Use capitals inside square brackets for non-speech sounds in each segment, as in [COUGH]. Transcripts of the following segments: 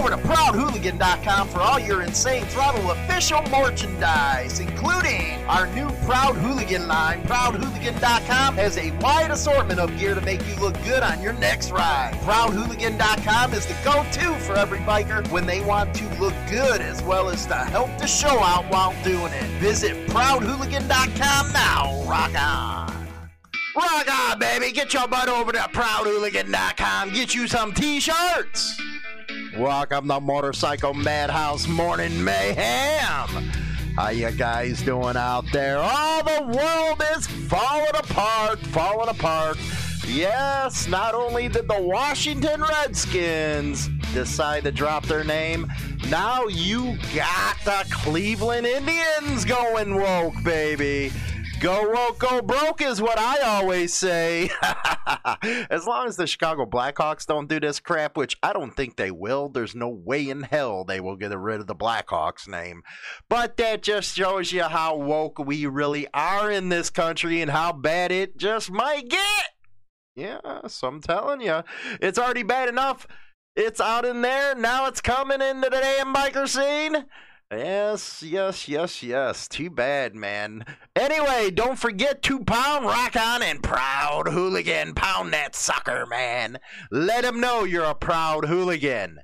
Over to ProudHooligan.com for all your Insane Throttle official merchandise, including our new Proud Hooligan line. ProudHooligan.com has a wide assortment of gear to make you look good on your next ride. ProudHooligan.com is the go-to for every biker when they want to look good as well as to help the show out while doing it. Visit ProudHooligan.com now. Rock on. Rock on, baby. Get your butt over to ProudHooligan.com. Get you some t-shirts. Rock up the motorcycle madhouse morning mayhem. How you guys doing out there? Oh, the world is falling apart, falling apart. Yes, not only did the Washington Redskins decide to drop their name, now you got the Cleveland Indians going woke, baby. Go woke, go broke is what I always say. [LAUGHS] as long as the Chicago Blackhawks don't do this crap, which I don't think they will, there's no way in hell they will get rid of the Blackhawks name. But that just shows you how woke we really are in this country and how bad it just might get. Yeah, so I'm telling you, it's already bad enough. It's out in there. Now it's coming into the damn biker scene. Yes, yes, yes, yes. Too bad, man. Anyway, don't forget to pound rock on and proud hooligan. Pound that sucker, man. Let him know you're a proud hooligan.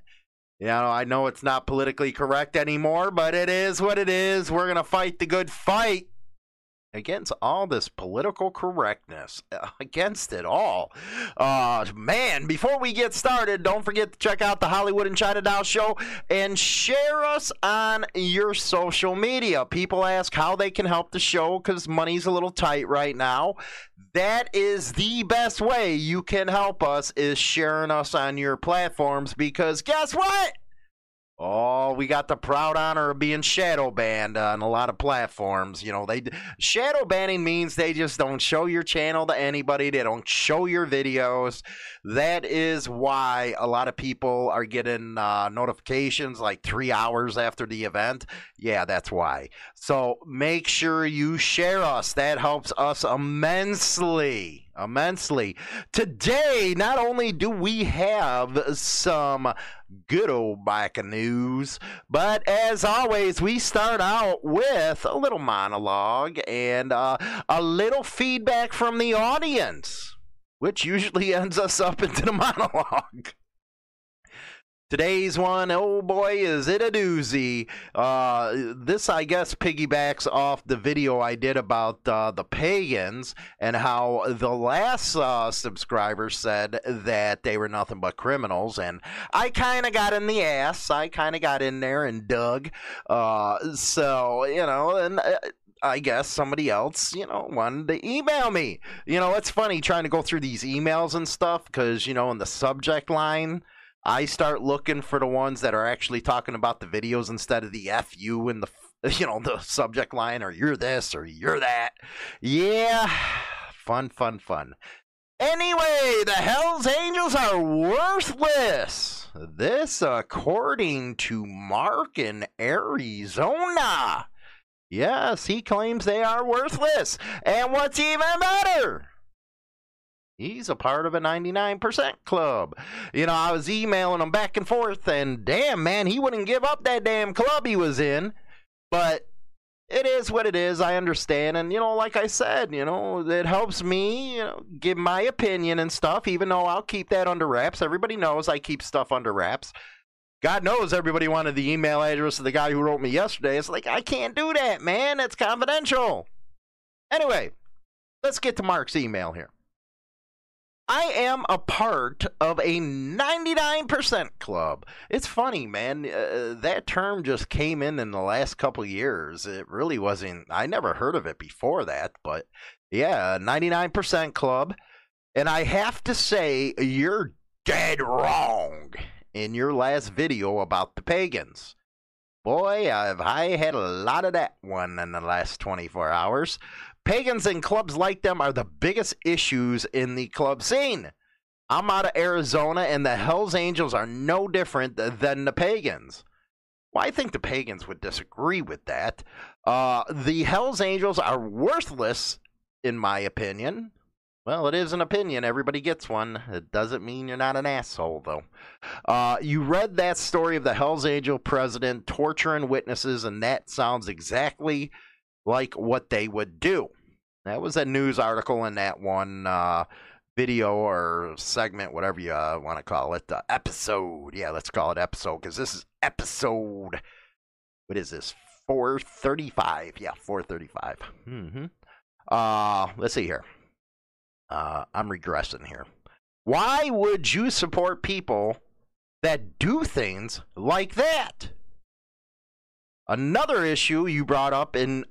You know, I know it's not politically correct anymore, but it is what it is. We're going to fight the good fight against all this political correctness, against it all. Uh, man, before we get started, don't forget to check out the Hollywood and China Doll show and share us on your social media. People ask how they can help the show because money's a little tight right now. That is the best way you can help us is sharing us on your platforms because guess what? Oh, we got the proud honor of being shadow banned on a lot of platforms. You know, they shadow banning means they just don't show your channel to anybody. They don't show your videos. That is why a lot of people are getting uh, notifications like three hours after the event. Yeah, that's why. So make sure you share us. That helps us immensely immensely. Today, not only do we have some good old bike news, but as always, we start out with a little monologue and uh, a little feedback from the audience, which usually ends us up into the [LAUGHS] monologue. Today's one, oh boy, is it a doozy. Uh, this, I guess, piggybacks off the video I did about uh, the pagans and how the last uh, subscriber said that they were nothing but criminals. And I kind of got in the ass. I kind of got in there and dug. Uh, so, you know, and. Uh, I guess somebody else, you know, wanted to email me. You know, it's funny trying to go through these emails and stuff because, you know, in the subject line, I start looking for the ones that are actually talking about the videos instead of the FU and the [LAUGHS] you know the subject line or you're this or you're that. Yeah, [SIGHS] fun, fun, fun. Anyway, the Hells Angels are worthless. This, according to Mark in Arizona. Yes, he claims they are worthless. And what's even better? He's a part of a 99% club. You know, I was emailing him back and forth, and damn, man, he wouldn't give up that damn club he was in. But it is what it is. I understand. And, you know, like I said, you know, it helps me you know, give my opinion and stuff, even though I'll keep that under wraps. Everybody knows I keep stuff under wraps. God knows everybody wanted the email address of the guy who wrote me yesterday. It's like, I can't do that, man. It's confidential. Anyway, let's get to Mark's email here. I am a part of a 99% club. It's funny, man. Uh, that term just came in in the last couple years. It really wasn't, I never heard of it before that, but yeah, 99% club. And I have to say, you're dead wrong in your last video about the pagans. Boy, I've I had a lot of that one in the last 24 hours. Pagans and clubs like them are the biggest issues in the club scene. I'm out of Arizona, and the Hells Angels are no different than the Pagans. Well, I think the Pagans would disagree with that. Uh, the Hells Angels are worthless, in my opinion. Well, it is an opinion. Everybody gets one. It doesn't mean you're not an asshole, though. Uh, you read that story of the Hells Angel president torturing witnesses, and that sounds exactly like what they would do. That was a news article in that one uh, video or segment, whatever you uh, want to call it. Uh, episode. Yeah, let's call it episode because this is episode. What is this? 435. Yeah, 435. Mm-hmm. Uh, let's see here. Uh, I'm regressing here. Why would you support people that do things like that? Another issue you brought up in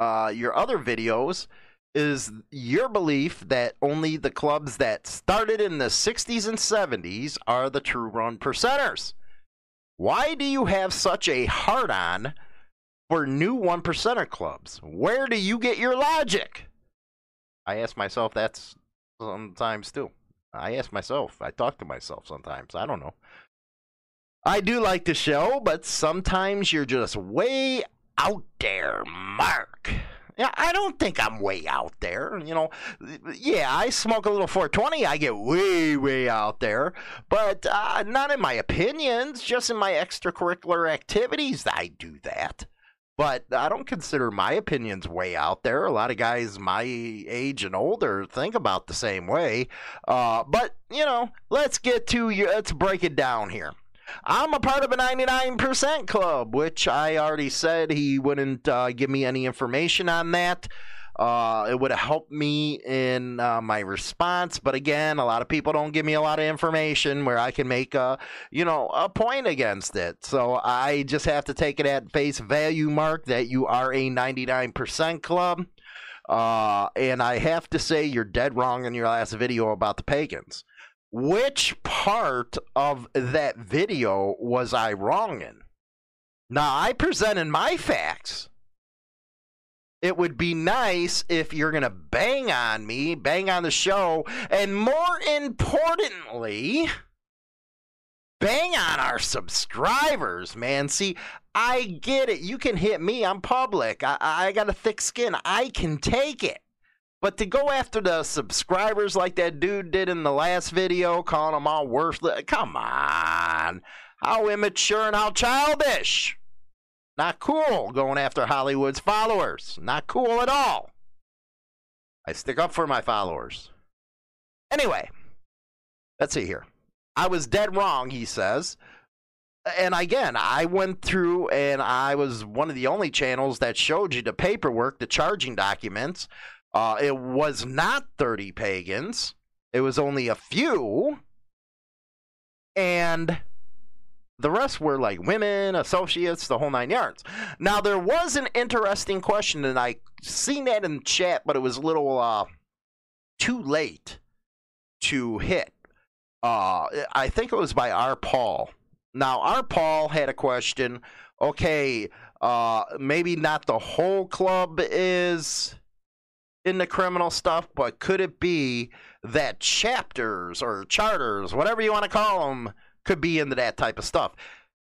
uh, your other videos is your belief that only the clubs that started in the 60s and 70s are the true one percenters. Why do you have such a hard on for new one percenter clubs? Where do you get your logic? I ask myself that sometimes too. I ask myself. I talk to myself sometimes. I don't know. I do like the show, but sometimes you're just way out there, Mark. Yeah, I don't think I'm way out there. You know, yeah, I smoke a little 420. I get way, way out there, but uh, not in my opinions, just in my extracurricular activities. I do that but I don't consider my opinions way out there. A lot of guys my age and older think about the same way. Uh, but, you know, let's get to. Let's break it down here. I'm a part of a 99% club, which I already said he wouldn't uh, give me any information on that. Uh, it would have helped me in uh, my response, but again, a lot of people don't give me a lot of information where I can make a, you know, a point against it. So I just have to take it at face value, Mark, that you are a 99% club. Uh, and I have to say, you're dead wrong in your last video about the pagans. Which part of that video was I wrong in? Now, I presented my facts it would be nice if you're going to bang on me, bang on the show, and more importantly, bang on our subscribers, man. See, I get it. You can hit me. I'm public. I, I got a thick skin. I can take it. But to go after the subscribers like that dude did in the last video, calling them all worthless, come on. How immature and how childish. Not cool going after Hollywood's followers. Not cool at all. I stick up for my followers. Anyway, let's see here. I was dead wrong, he says. And again, I went through and I was one of the only channels that showed you the paperwork, the charging documents. Uh, it was not 30 pagans, it was only a few. And the rest were like women, associates, the whole nine yards. Now there was an interesting question, and I seen that in chat, but it was a little uh, too late to hit. Uh, I think it was by R. Paul. Now R. Paul had a question. Okay, uh, maybe not the whole club is in the criminal stuff, but could it be that chapters or charters, whatever you want to call them, could be into that type of stuff.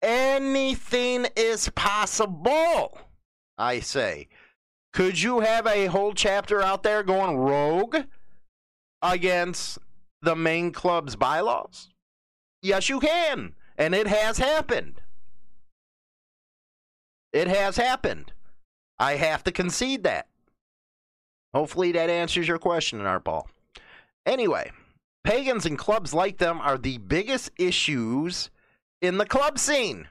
Anything is possible, I say. Could you have a whole chapter out there going rogue against the main club's bylaws? Yes, you can. And it has happened. It has happened. I have to concede that. Hopefully that answers your question, Art Ball. Anyway, Pagans and clubs like them are the biggest issues in the club scene.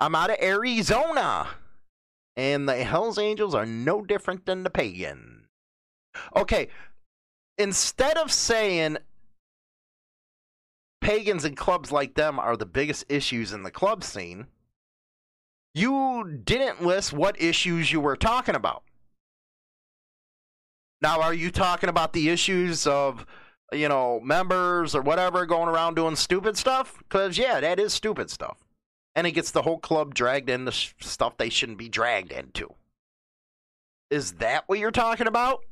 I'm out of Arizona. And the Hells Angels are no different than the pagan. Okay, instead of saying pagans and clubs like them are the biggest issues in the club scene, you didn't list what issues you were talking about. Now, are you talking about the issues of you know, members or whatever going around doing stupid stuff? Because, yeah, that is stupid stuff. and it gets the whole club dragged into stuff they shouldn't be dragged into. Is that what you're talking about?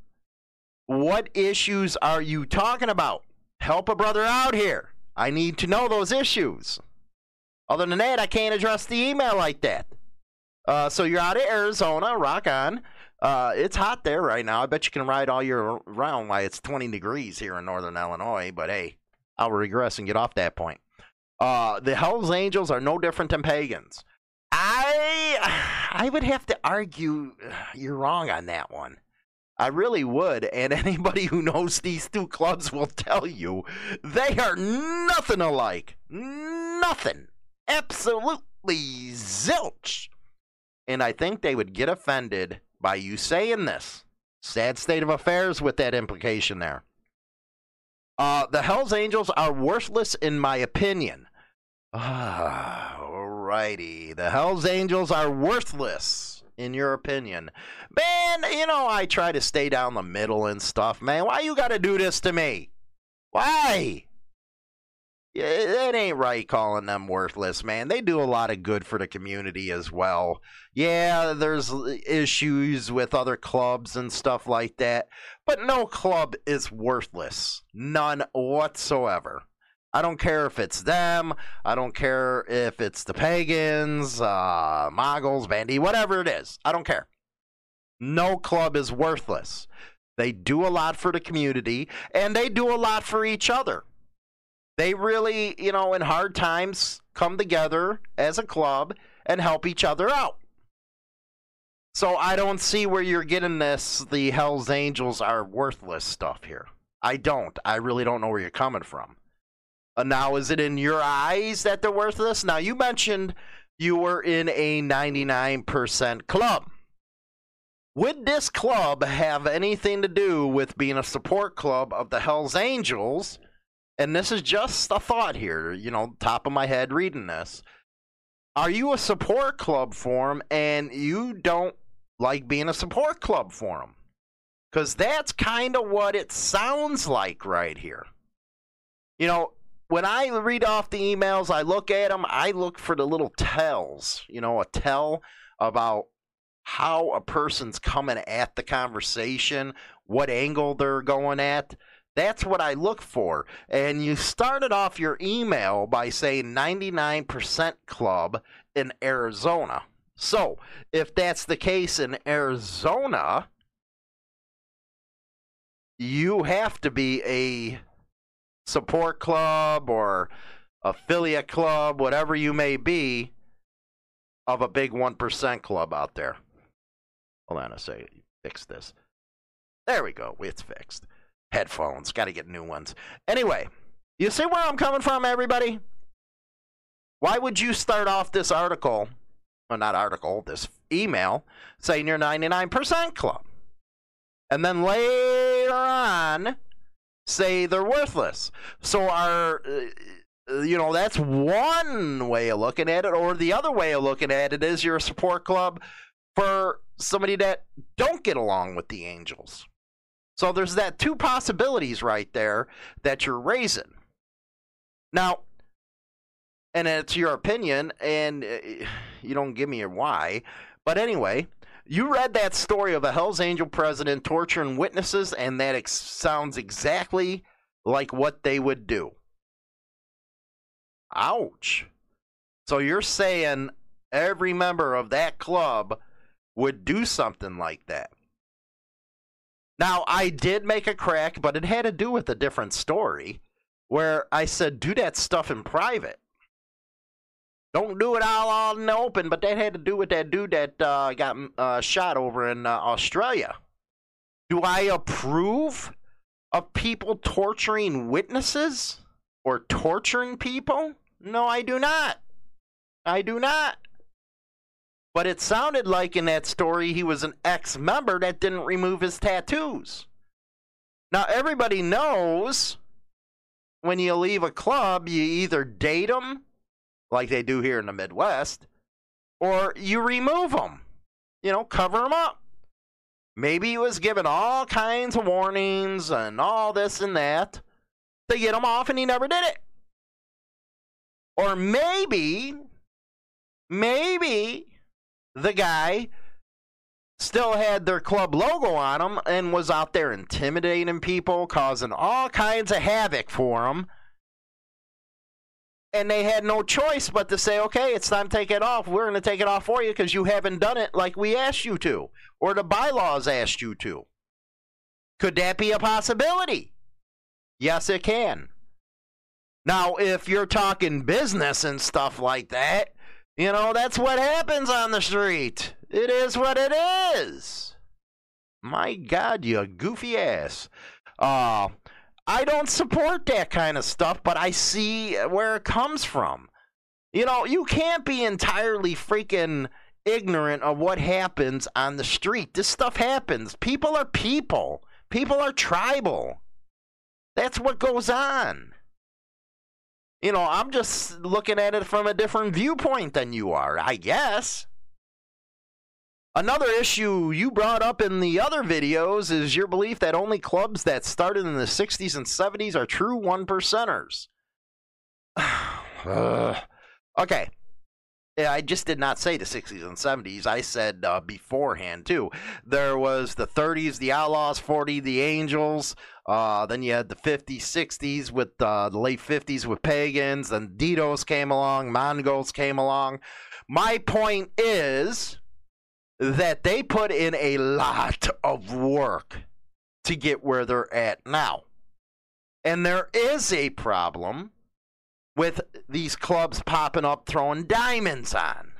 What issues are you talking about? Help a brother out here. I need to know those issues. Other than that, I can't address the email like that. Uh, so you're out of Arizona, rock on. Uh, it's hot there right now. I bet you can ride all year round. Why it's 20 degrees here in northern Illinois, but hey, I'll regress and get off that point. Uh, the Hell's Angels are no different than pagans. I I would have to argue you're wrong on that one. I really would, and [LAUGHS] anybody who knows these two clubs will tell you they are nothing alike. Nothing. Absolutely zilch. And I think they would get offended by you saying this. Sad state of affairs with that implication there. Uh, the Hells Angels are worthless, in my opinion. Ah, alrighty. The Hells Angels are worthless, in your opinion. Man, you know, I try to stay down the middle and stuff, man. Why you gotta do this to me? Why? It ain't right calling them worthless, man. They do a lot of good for the community as well. Yeah, there's issues with other clubs and stuff like that, but no club is worthless. None whatsoever. I don't care if it's them. I don't care if it's the pagans, uh, Mongols, bandy, whatever it is. I don't care. No club is worthless. They do a lot for the community, and they do a lot for each other they really, you know, in hard times come together as a club and help each other out. So I don't see where you're getting this the Hells Angels are worthless stuff here. I don't. I really don't know where you're coming from. Uh, now, is it in your eyes that they're worthless? Now, you mentioned you were in a 99% club. Would this club have anything to do with being a support club of the Hells Angels? And this is just a thought here, you know, top of my head reading this. Are you a support club for them and you don't like being a support club for them? Because that's kind of what it sounds like right here. You know, when I read off the emails, I look at them, I look for the little tells, you know, a tell about how a person's coming at the conversation, what angle they're going at. That's what I look for. And you started off your email by saying 99% club in Arizona. So, if that's the case in Arizona, you have to be a support club or affiliate club, whatever you may be, of a big 1% club out there. Hold on a second. Fix this. There we go. It's fixed headphones. Got to get new ones. Anyway, you see where I'm coming from, everybody? Why would you start off this article, or not article, this email, saying you're 99% club? And then later on, say they're worthless. So are. Uh, you know, that's one way of looking at it. Or the other way of looking at it is you're a support club for somebody that don't get along with the Angels. So there's that two possibilities right there that you're raising. Now, and it's your opinion, and uh, you don't give me a why. But anyway, you read that story of a Hells Angel president torturing witnesses, and that ex- sounds exactly like what they would do. Ouch. So you're saying every member of that club would do something like that. Now, I did make a crack, but it had to do with a different story where I said, do that stuff in private. Don't do it all out in the open, but that had to do with that dude that uh, got uh, shot over in uh, Australia. Do I approve of people torturing witnesses or torturing people? No, I do not. I do not. But it sounded like in that story he was an ex member that didn't remove his tattoos. Now, everybody knows when you leave a club, you either date them, like they do here in the Midwest, or you remove them. You know, cover them up. Maybe he was given all kinds of warnings and all this and that to get him off, and he never did it. Or maybe maybe the guy still had their club logo on him and was out there intimidating people, causing all kinds of havoc for them. And they had no choice but to say, okay, it's time to take it off. We're going to take it off for you because you haven't done it like we asked you to, or the bylaws asked you to. Could that be a possibility? Yes, it can. Now, if you're talking business and stuff like that, you know, that's what happens on the street. It is what it is. My God, you goofy ass. Uh, I don't support that kind of stuff, but I see where it comes from. You know, you can't be entirely freaking ignorant of what happens on the street. This stuff happens. People are people, people are tribal. That's what goes on. You know, I'm just looking at it from a different viewpoint than you are, I guess. Another issue you brought up in the other videos is your belief that only clubs that started in the 60s and 70s are true one percenters. [SIGHS] uh, okay. I just did not say the 60s and 70s. I said uh, beforehand, too. There was the 30s, the Outlaws, 40, the Angels. Uh, then you had the 50s, 60s with uh, the late 50s with Pagans. Then Ditos came along, Mongols came along. My point is that they put in a lot of work to get where they're at now. And there is a problem with these clubs popping up throwing diamonds on.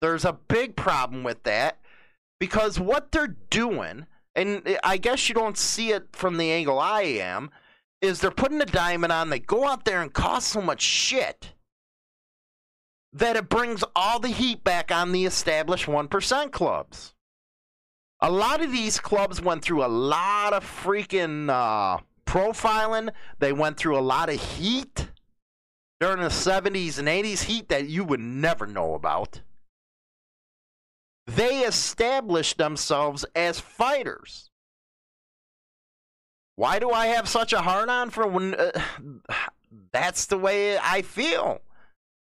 There's a big problem with that because what they're doing, and I guess you don't see it from the angle I am, is they're putting a diamond on, they go out there and cause so much shit that it brings all the heat back on the established 1% clubs. A lot of these clubs went through a lot of freaking uh, profiling, they went through a lot of heat during the 70s and 80s heat that you would never know about. They established themselves as fighters. Why do I have such a hard on for when uh, [SIGHS] that's the way I feel?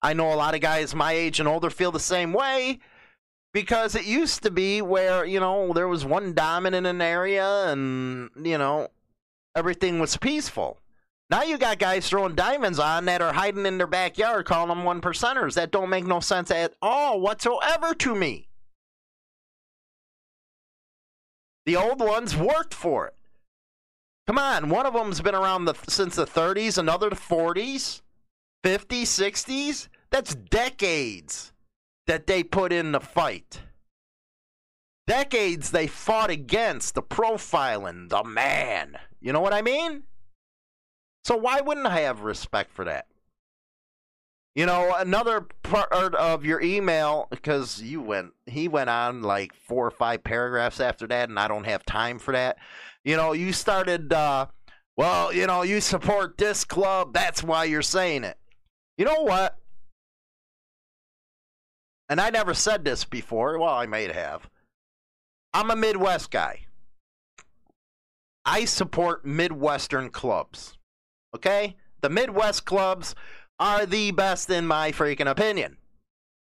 I know a lot of guys my age and older feel the same way because it used to be where, you know, there was one diamond in an area and, you know, everything was peaceful. Now you got guys throwing diamonds on that are hiding in their backyard calling them one percenters. That don't make no sense at all whatsoever to me. The old ones worked for it. Come on, one of them's been around the, since the 30s, another the 40s, 50s, 60s. That's decades that they put in the fight. Decades they fought against the profiling, the man. You know what I mean? So why wouldn't I have respect for that? You know, another part of your email because you went he went on like four or five paragraphs after that and I don't have time for that. You know, you started uh well, you know, you support this club, that's why you're saying it. You know what? And I never said this before. Well, I may have. I'm a Midwest guy. I support Midwestern clubs. Okay? The Midwest clubs are the best in my freaking opinion.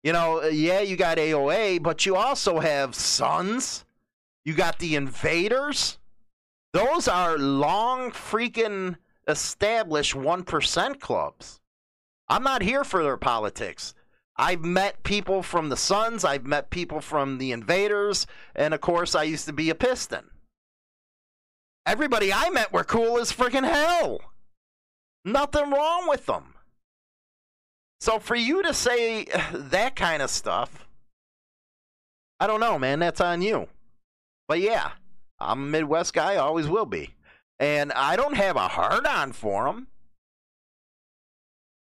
You know, uh, yeah, you got AOA, but you also have Sons. You got the Invaders. Those are long freaking established 1% clubs. I'm not here for their politics. I've met people from the Sons, I've met people from the Invaders, and of course, I used to be a Piston. Everybody I met were cool as freaking hell. Nothing wrong with them. So for you to say that kind of stuff, I don't know, man. That's on you. But yeah, I'm a Midwest guy, always will be. And I don't have a hard on for them.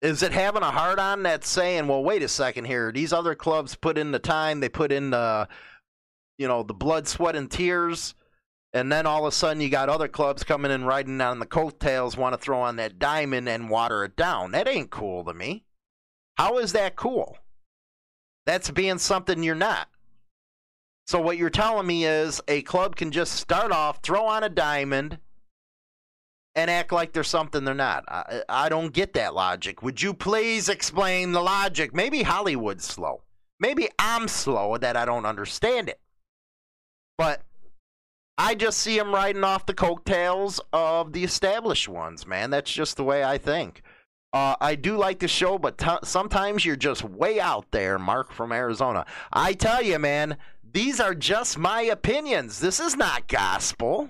Is it having a hard on that's saying, well, wait a second here. These other clubs put in the time, they put in the, you know, the blood, sweat, and tears and then all of a sudden, you got other clubs coming in riding on the coattails, want to throw on that diamond and water it down. That ain't cool to me. How is that cool? That's being something you're not. So, what you're telling me is a club can just start off, throw on a diamond, and act like they're something they're not. I, I don't get that logic. Would you please explain the logic? Maybe Hollywood's slow. Maybe I'm slow that I don't understand it. But I just see them riding off the coattails of the established ones, man. That's just the way I think. Uh, I do like the show, but t- sometimes you're just way out there, Mark from Arizona. I tell you, man, these are just my opinions. This is not gospel.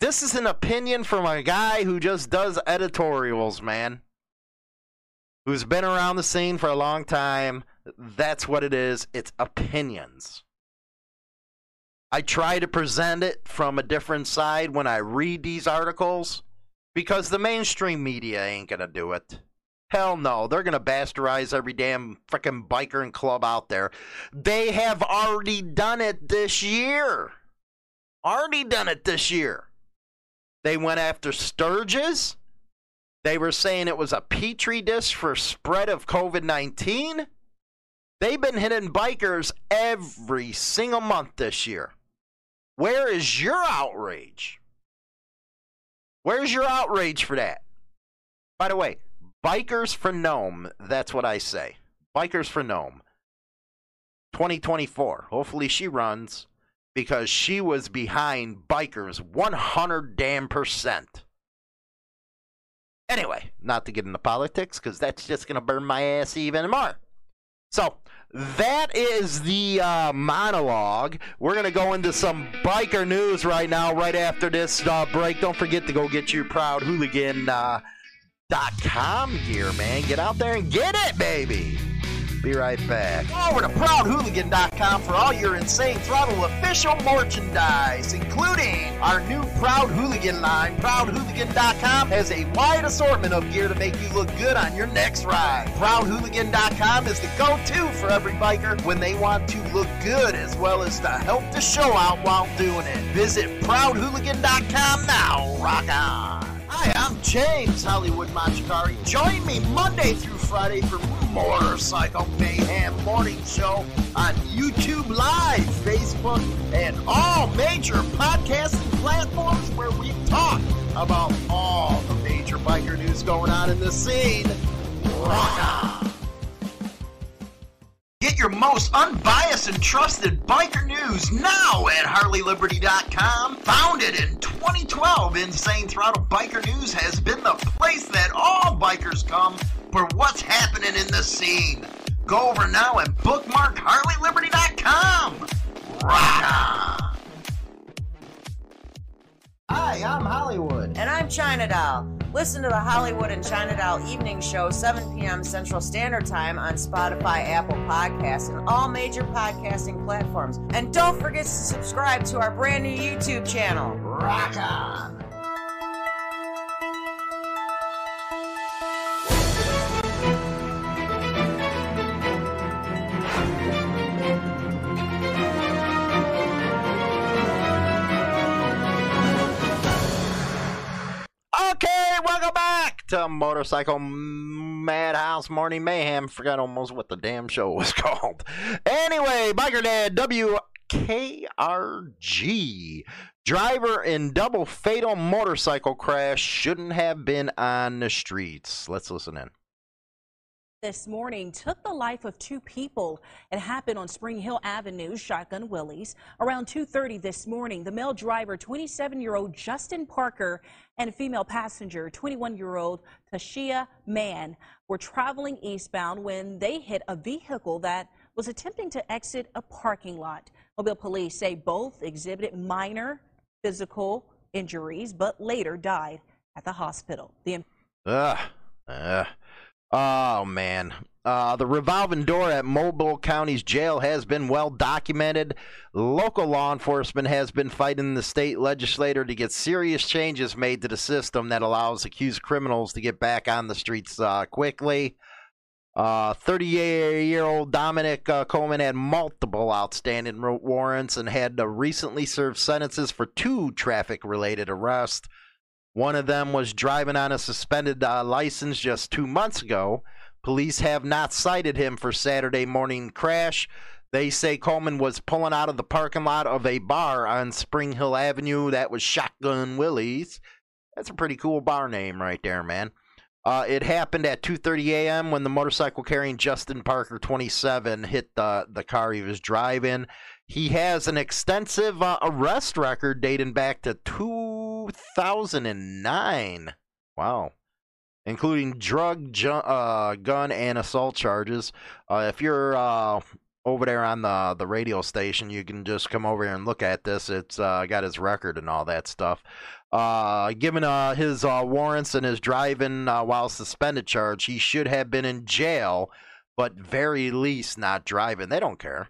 This is an opinion from a guy who just does editorials, man. Who's been around the scene for a long time. That's what it is. It's opinions. I try to present it from a different side when I read these articles because the mainstream media ain't going to do it. Hell no. They're going to bastardize every damn freaking biker and club out there. They have already done it this year. Already done it this year. They went after Sturgis. They were saying it was a petri dish for spread of COVID 19. They've been hitting bikers every single month this year. Where is your outrage? Where's your outrage for that? By the way, Bikers for Noem, that's what I say. Bikers for Noem. 2024. Hopefully she runs because she was behind bikers 100 damn percent. Anyway, not to get into politics because that's just going to burn my ass even more. So, that is the uh, monologue. We're going to go into some biker news right now, right after this uh, break. Don't forget to go get your Proud Hooligan uh, gear, man. Get out there and get it, baby. Be right back. Over to ProudHooligan.com for all your Insane Throttle official merchandise, including our new Proud Hooligan line. ProudHooligan.com has a wide assortment of gear to make you look good on your next ride. ProudHooligan.com is the go-to for every biker when they want to look good as well as to help the show out while doing it. Visit ProudHooligan.com now. Rock on. Hi, I'm James Hollywood Machikari. Join me Monday through Friday for Motorcycle Mayhem Morning Show on YouTube Live, Facebook, and all major podcasting platforms where we talk about all the major biker news going on in the scene. Rock on! Get your most unbiased and trusted biker news now at HarleyLiberty.com. Founded in 2012, Insane Throttle Biker News has been the place that all bikers come for what's happening in the scene. Go over now and bookmark HarleyLiberty.com. Rock on! Hi, I'm Hollywood. And I'm China Doll. Listen to the Hollywood and China Doll Evening Show, 7 p.m. Central Standard Time on Spotify, Apple Podcasts, and all major podcasting platforms. And don't forget to subscribe to our brand new YouTube channel. Rock on! Okay, welcome back to Motorcycle Madhouse Morning Mayhem. Forgot almost what the damn show was [LAUGHS] called. Anyway, Biker Dad WKRG. Driver in double fatal motorcycle crash shouldn't have been on the streets. Let's listen in this morning took the life of two people. It happened on Spring Hill Avenue, Shotgun Willie's. Around 2.30 this morning, the male driver, 27-year-old Justin Parker, and female passenger, 21-year-old Tashia Mann, were traveling eastbound when they hit a vehicle that was attempting to exit a parking lot. Mobile police say both exhibited minor physical injuries, but later died at the hospital. The uh, uh. Oh man. Uh, the revolving door at Mobile County's jail has been well documented. Local law enforcement has been fighting the state legislator to get serious changes made to the system that allows accused criminals to get back on the streets uh, quickly. 38 uh, year old Dominic uh, Coleman had multiple outstanding warrants and had recently served sentences for two traffic related arrests. One of them was driving on a suspended uh, license just two months ago. Police have not cited him for Saturday morning crash. They say Coleman was pulling out of the parking lot of a bar on Spring Hill Avenue. That was Shotgun Willie's. That's a pretty cool bar name right there, man. Uh, it happened at 2:30 a.m. when the motorcycle carrying Justin Parker, 27, hit the the car he was driving. He has an extensive uh, arrest record dating back to 2009. Wow. Including drug, ju- uh, gun, and assault charges. Uh, if you're uh, over there on the the radio station, you can just come over here and look at this. It's uh, got his record and all that stuff. Uh, given uh, his warrants and his driving while suspended charge, he should have been in jail, but very least not driving. They don't care.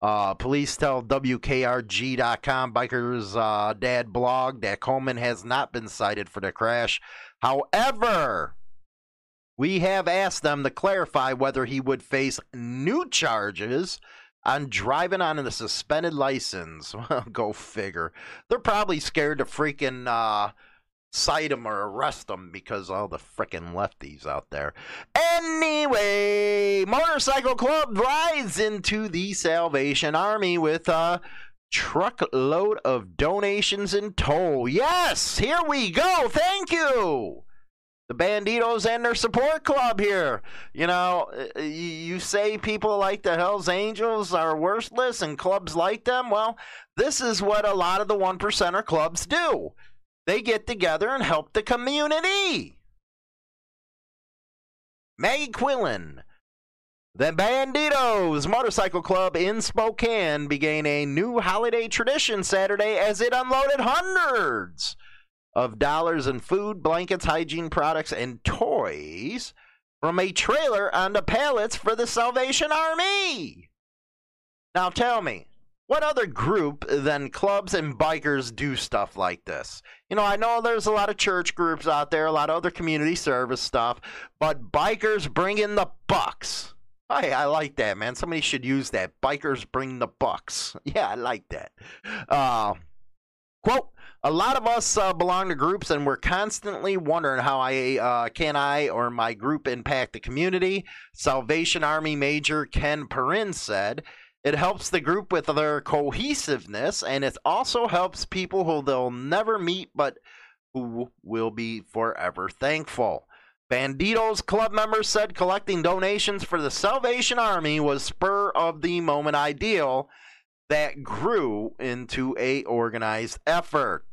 Uh, police tell WKRG.com, biker's uh, dad blog, that Coleman has not been cited for the crash. However, we have asked them to clarify whether he would face new charges on driving on a suspended license. [LAUGHS] Go figure. They're probably scared to freaking uh, cite them or arrest them because all the freaking lefties out there. Anyway, Motorcycle Club rides into the Salvation Army with a truckload of donations in tow. Yes, here we go. Thank you the Banditos and their support club here. You know, you say people like the Hells Angels are worthless and clubs like them. Well, this is what a lot of the one percenter clubs do. They get together and help the community. Maggie Quillen. The Banditos Motorcycle Club in Spokane began a new holiday tradition Saturday as it unloaded hundreds of dollars in food, blankets, hygiene products, and toys from a trailer onto pallets for the Salvation Army. Now tell me, what other group than clubs and bikers do stuff like this? You know, I know there's a lot of church groups out there, a lot of other community service stuff, but bikers bring in the bucks. Hey, I like that, man. Somebody should use that. Bikers bring the bucks. [LAUGHS] Yeah, I like that. Uh, quote, a lot of us uh, belong to groups and we're constantly wondering how I uh, can I or my group impact the community. Salvation Army Major Ken Perrin said. It helps the group with their cohesiveness, and it also helps people who they'll never meet but who will be forever thankful. Banditos club members said collecting donations for the Salvation Army was spur of the moment ideal that grew into a organized effort.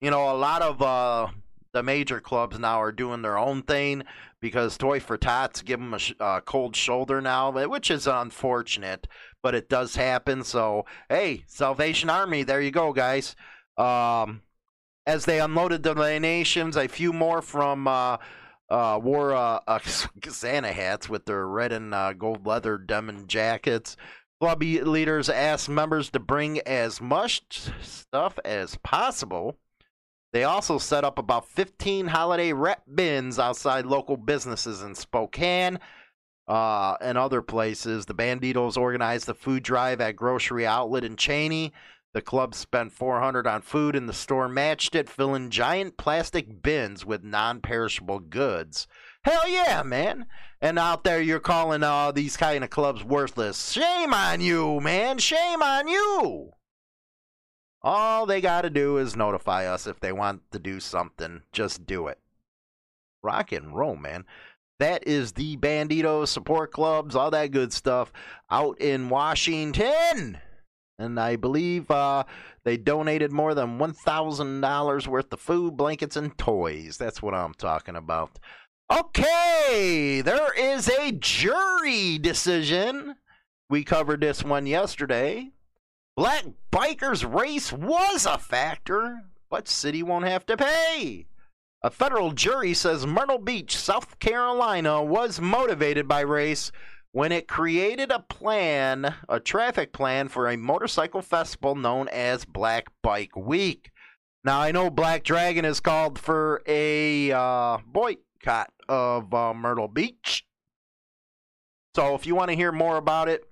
You know, a lot of uh, the major clubs now are doing their own thing because Toy for Tots give them a sh- uh, cold shoulder now, which is unfortunate, but it does happen. So, hey, Salvation Army, there you go, guys. Um, as they unloaded the donations, a few more from uh, uh, wore uh, [LAUGHS] Santa hats with their red and uh, gold leather denim jackets. Club leaders asked members to bring as much stuff as possible. They also set up about 15 holiday rep bins outside local businesses in Spokane uh, and other places. The Banditos organized the food drive at Grocery Outlet in Cheney. The club spent 400 on food and the store matched it, filling giant plastic bins with non-perishable goods. Hell yeah, man. And out there you're calling all uh, these kind of clubs worthless. Shame on you, man. Shame on you. All they got to do is notify us if they want to do something. Just do it. Rock and roll, man. That is the Bandito support clubs, all that good stuff out in Washington. And I believe uh, they donated more than $1,000 worth of food, blankets, and toys. That's what I'm talking about. Okay, there is a jury decision. We covered this one yesterday. Black bikers race was a factor, but city won't have to pay. A federal jury says Myrtle Beach, South Carolina was motivated by race when it created a plan, a traffic plan for a motorcycle festival known as Black Bike Week. Now, I know Black Dragon has called for a uh, boycott of uh, Myrtle Beach. So if you want to hear more about it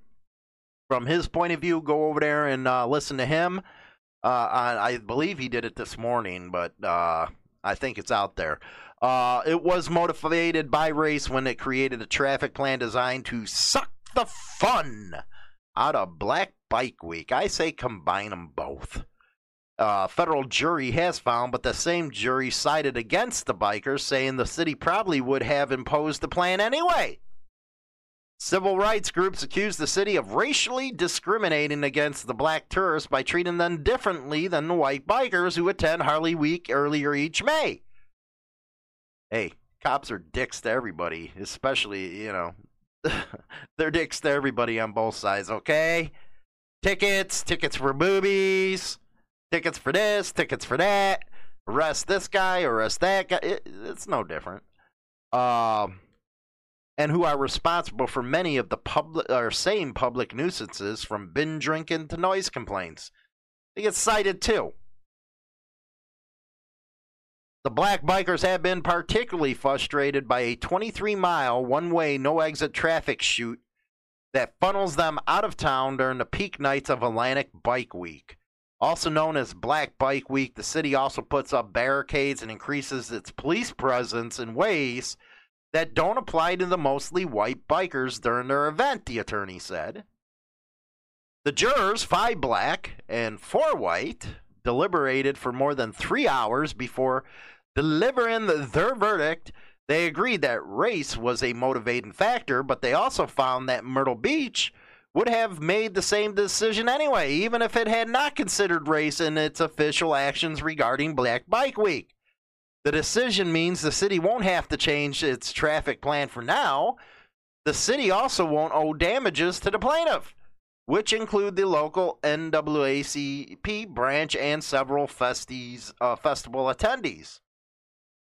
from his point of view, go over there and uh, listen to him. Uh, I, I, believe he did it this morning, but uh, I think it's out there. Uh, it was motivated by race when it created a traffic plan designed to suck the fun out of Black Bike Week. I say combine them both. uh, federal jury has found, but the same jury sided against the bikers, saying the city probably would have imposed the plan anyway. Civil rights groups accuse the city of racially discriminating against the black tourists by treating them differently than the white bikers who attend Harley Week earlier each May. Hey, cops are dicks to everybody, especially, you know, [LAUGHS] they're dicks to everybody on both sides, okay? Tickets, tickets for boobies, tickets for this, tickets for that. Arrest this guy, arrest that guy. It, it's no different. Um, and who are responsible for many of the public or same public nuisances from bin drinking to noise complaints. They get cited too. The black bikers have been particularly frustrated by a 23 mile one way no exit traffic chute that funnels them out of town during the peak nights of Atlantic Bike Week. Also known as Black Bike Week, the city also puts up barricades and increases its police presence in ways that don't apply to the mostly white bikers during their event, the attorney said. The jurors, five black and four white, deliberated for more than three hours before delivering their verdict. They agreed that race was a motivating factor, but they also found that Myrtle Beach would have made the same decision anyway, even if it had not considered race in its official actions regarding Black Bike Week. The decision means the city won't have to change its traffic plan for now. The city also won't owe damages to the plaintiff, which include the local NAACP branch and several festies, uh, festival attendees.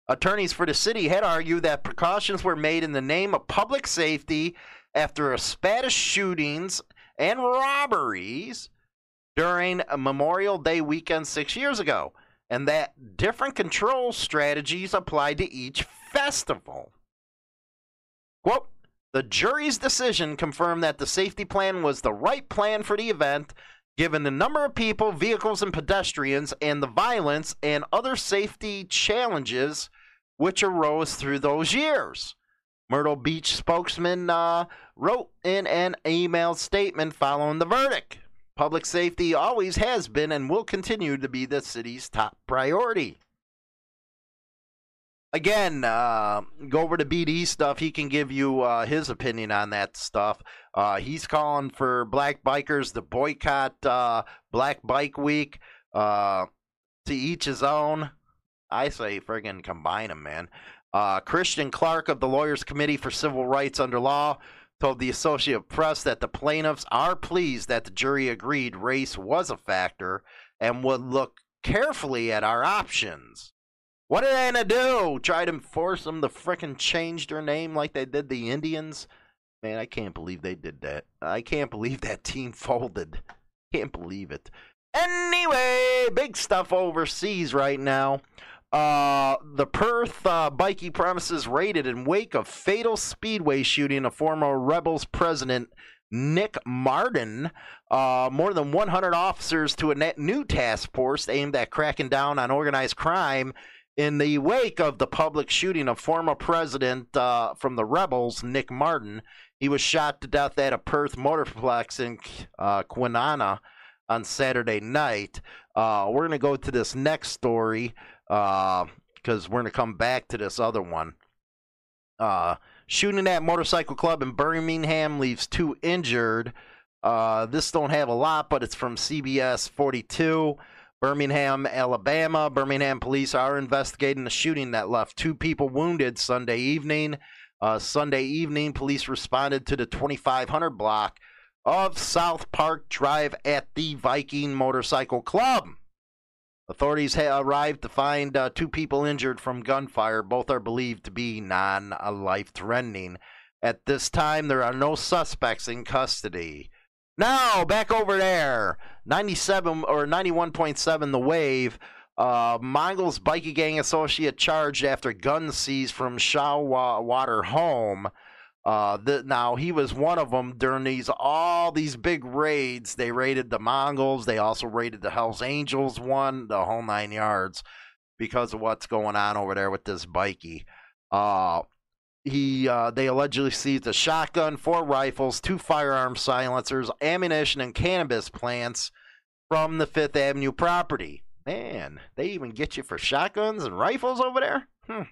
Attorneys for the city had argued that precautions were made in the name of public safety after a Spanish shootings and robberies during a Memorial Day weekend six years ago, and that different control strategies applied to each festival. Quote, the jury's decision confirmed that the safety plan was the right plan for the event, given the number of people, vehicles, and pedestrians, and the violence and other safety challenges which arose through those years. Myrtle Beach spokesman uh, wrote in an email statement following the verdict. Public safety always has been and will continue to be the city's top priority. Again, uh, go over to BD stuff. He can give you uh, his opinion on that stuff. Uh, he's calling for black bikers to boycott uh, Black Bike Week. Uh, to each his own. I say friggin' combine them, man. Uh, Christian Clark of the Lawyers Committee for Civil Rights Under Law told the Associated Press that the plaintiffs are pleased that the jury agreed race was a factor and would look carefully at our options. What are they to do? Try to force them to frickin' change their name like they did the Indians? Man, I can't believe they did that. I can't believe that team [LAUGHS] folded. Can't believe it. Anyway, big stuff overseas right now. Uh, the Perth uh, bikie premises raided in wake of fatal speedway shooting of former Rebels president Nick Martin. Uh, more than 100 officers to a new task force aimed at cracking down on organized crime in the wake of the public shooting of former president uh, from the Rebels, Nick Martin. He was shot to death at a Perth motorplex in uh, Kwinana on Saturday night. Uh, we're going to go to this next story because uh, we're going to come back to this other one. Uh, shooting at motorcycle club in Birmingham leaves two injured. Uh, this don't have a lot, but it's from CBS 42. Birmingham, Alabama. Birmingham police are investigating a shooting that left two people wounded Sunday evening. Uh, Sunday evening, police responded to the 2500 block of South Park Drive at the Viking Motorcycle Club. Authorities have arrived to find uh, two people injured from gunfire. Both are believed to be non life threatening. At this time, there are no suspects in custody. Now, back over there, 97 or 91.7 The Wave. Uh, Mongols bikie gang associate charged after gun seized from Shoalwater home. Uh, the, now he was one of them during these all these big raids. They raided the Mongols. They also raided the Hell's Angels one, the whole nine yards, because of what's going on over there with this bikie. Uh, he uh, they allegedly seized a shotgun, four rifles, two firearm silencers, ammunition, and cannabis plants from the Fifth Avenue property. Man, they even get you for shotguns and rifles over there? Hmm.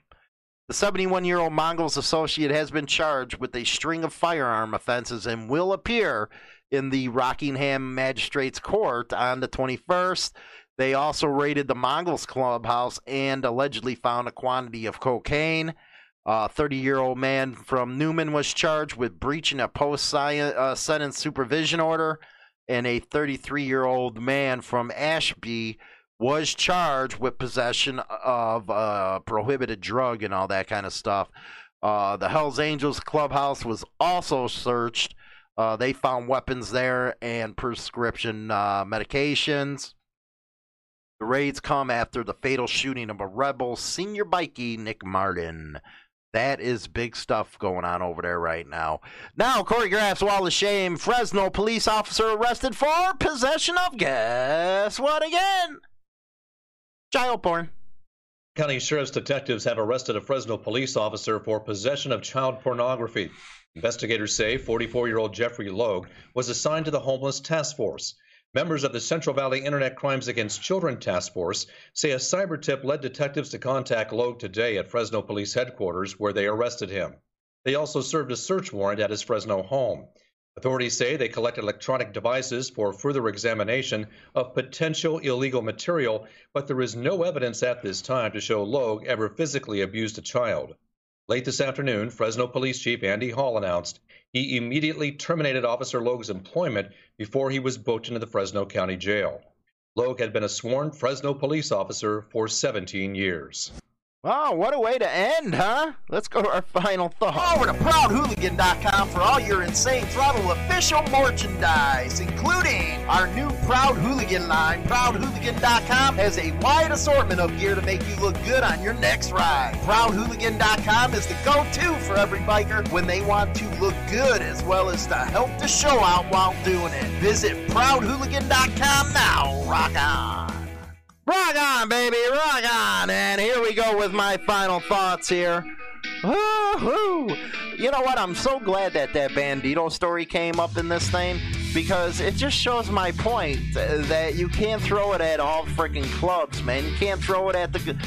The 71 year old Mongols associate has been charged with a string of firearm offenses and will appear in the Rockingham Magistrates Court on the 21st. They also raided the Mongols clubhouse and allegedly found a quantity of cocaine. A 30 year old man from Newman was charged with breaching a post uh, sentence supervision order, and a 33 year old man from Ashby was charged with possession of a prohibited drug and all that kind of stuff. Uh, the Hells Angels clubhouse was also searched. Uh, they found weapons there and prescription uh, medications. The raids come after the fatal shooting of a rebel senior bikie, Nick Martin. That is big stuff going on over there right now. Now, Corey Graff's wall of shame. Fresno police officer arrested for possession of guess what again? Child porn. County Sheriff's detectives have arrested a Fresno police officer for possession of child pornography. Investigators say 44 year old Jeffrey Logue was assigned to the Homeless Task Force. Members of the Central Valley Internet Crimes Against Children Task Force say a cyber tip led detectives to contact Logue today at Fresno Police Headquarters, where they arrested him. They also served a search warrant at his Fresno home. Authorities say they collected electronic devices for further examination of potential illegal material, but there is no evidence at this time to show Logue ever physically abused a child. Late this afternoon, Fresno Police Chief Andy Hall announced he immediately terminated Officer Logue's employment before he was booked into the Fresno County Jail. Logue had been a sworn Fresno police officer for 17 years. Oh, what a way to end, huh? Let's go to our final thought. Over to ProudHooligan.com for all your Insane Throttle official merchandise, including our new Proud Hooligan line. ProudHooligan.com has a wide assortment of gear to make you look good on your next ride. ProudHooligan.com is the go-to for every biker when they want to look good as well as to help the show out while doing it. Visit ProudHooligan.com now. Rock on. Rock on, baby, rock on. And here we go with my final thoughts here. Woo-hoo. You know what? I'm so glad that that Bandito story came up in this thing because it just shows my point that you can't throw it at all freaking clubs, man. You can't throw it at the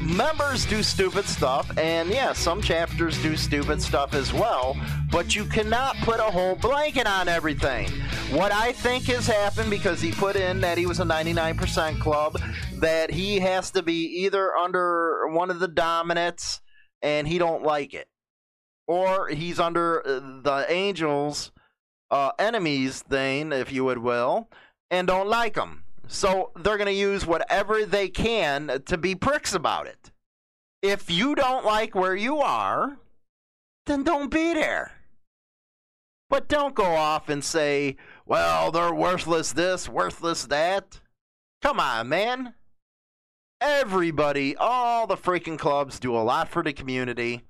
members do stupid stuff, and yeah, some chapters do stupid stuff as well, but you cannot put a whole blanket on everything. What I think has happened because he put in that he was a 99% club, that he has to be either under one of the dominants and he don't like it, or he's under uh, the Angels' uh, enemies thing, if you would will, and don't like them. So they're going to use whatever they can to be pricks about it. If you don't like where you are, then don't be there. But don't go off and say, well, they're worthless this, worthless that. Come on, man. Everybody, all the freaking clubs do a lot for the community.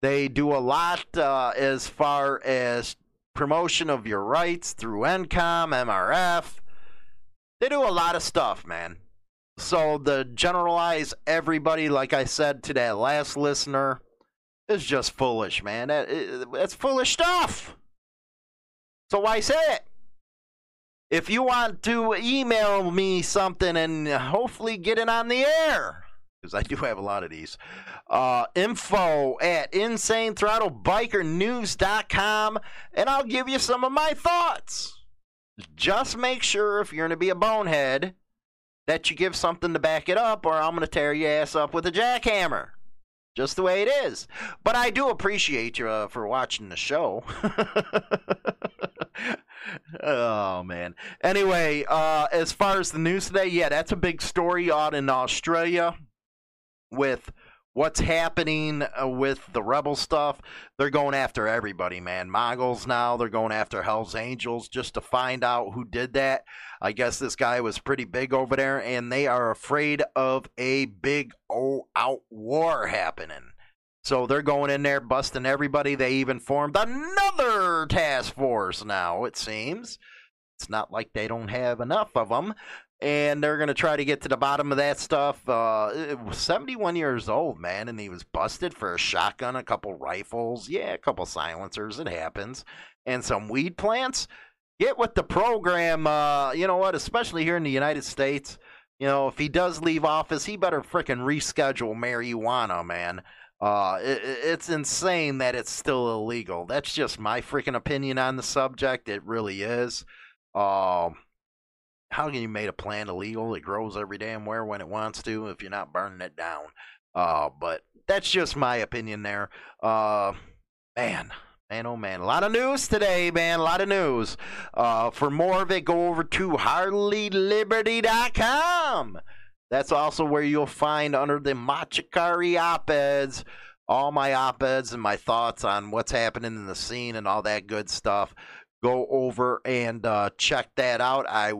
They do a lot uh, as far as promotion of your rights through NCOM, MRF. They do a lot of stuff, man. So the generalize everybody, like I said to that last listener, is just foolish, man. That, that's foolish stuff. So why say it? If you want to email me something and hopefully get it on the air, because I do have a lot of these, uh, info at insanethrottlebikernews.com, and I'll give you some of my thoughts. Just make sure if you're going to be a bonehead that you give something to back it up, or I'm going to tear your ass up with a jackhammer. Just the way it is. But I do appreciate you uh, for watching the show. [LAUGHS] oh man. Anyway, uh, as far as the news today, yeah, that's a big story out in Australia with what's happening uh, with the rebel stuff. They're going after everybody, man. Mongols now, they're going after Hell's Angels just to find out who did that. I guess this guy was pretty big over there, and they are afraid of a big oh, out war happening. So they're going in there, busting everybody. They even formed another task force now, it seems. It's not like they don't have enough of them and they're going to try to get to the bottom of that stuff. Uh, 71 years old, man, and he was busted for a shotgun, a couple rifles, yeah, a couple silencers. It happens, and some weed plants. Get with the program. Uh, you know what? Especially here in the United States, you know, if he does leave office, he better freaking reschedule marijuana, man. Uh, it, it's insane that it's still illegal. That's just my freaking opinion on the subject. It really is. Um, how can you make a plant illegal? It grows every damn where when it wants to if you're not burning it down. Uh, but that's just my opinion there. Uh, man, Man, oh man, a lot of news today, man. A lot of news. Uh, for more of it, go over to HarleyLiberty.com. That's also where you'll find under the Machikari op eds all my op eds and my thoughts on what's happening in the scene and all that good stuff. Go over and uh, check that out. I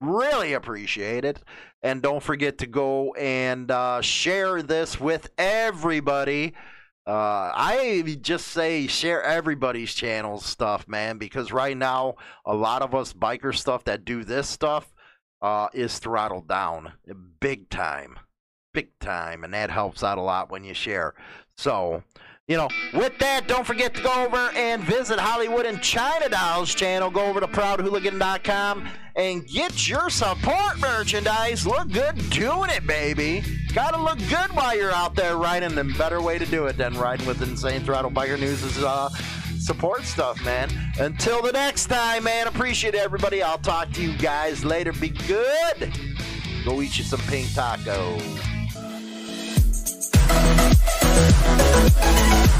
really appreciate it. And don't forget to go and uh, share this with everybody. Uh, I just say share everybody's channel stuff, man, because right now a lot of us biker stuff that do this stuff uh, is throttled down big time, big time, and that helps out a lot when you share. So you know, with that, don't forget to go over and visit Hollywood and China Dolls channel. Go over to proudhooligan.com and get your support merchandise. Look good doing it, baby. Gotta look good while you're out there riding. The better way to do it than riding with Insane Throttle Biker News is uh, support stuff, man. Until the next time, man, appreciate everybody. I'll talk to you guys later. Be good. Go eat you some pink tacos.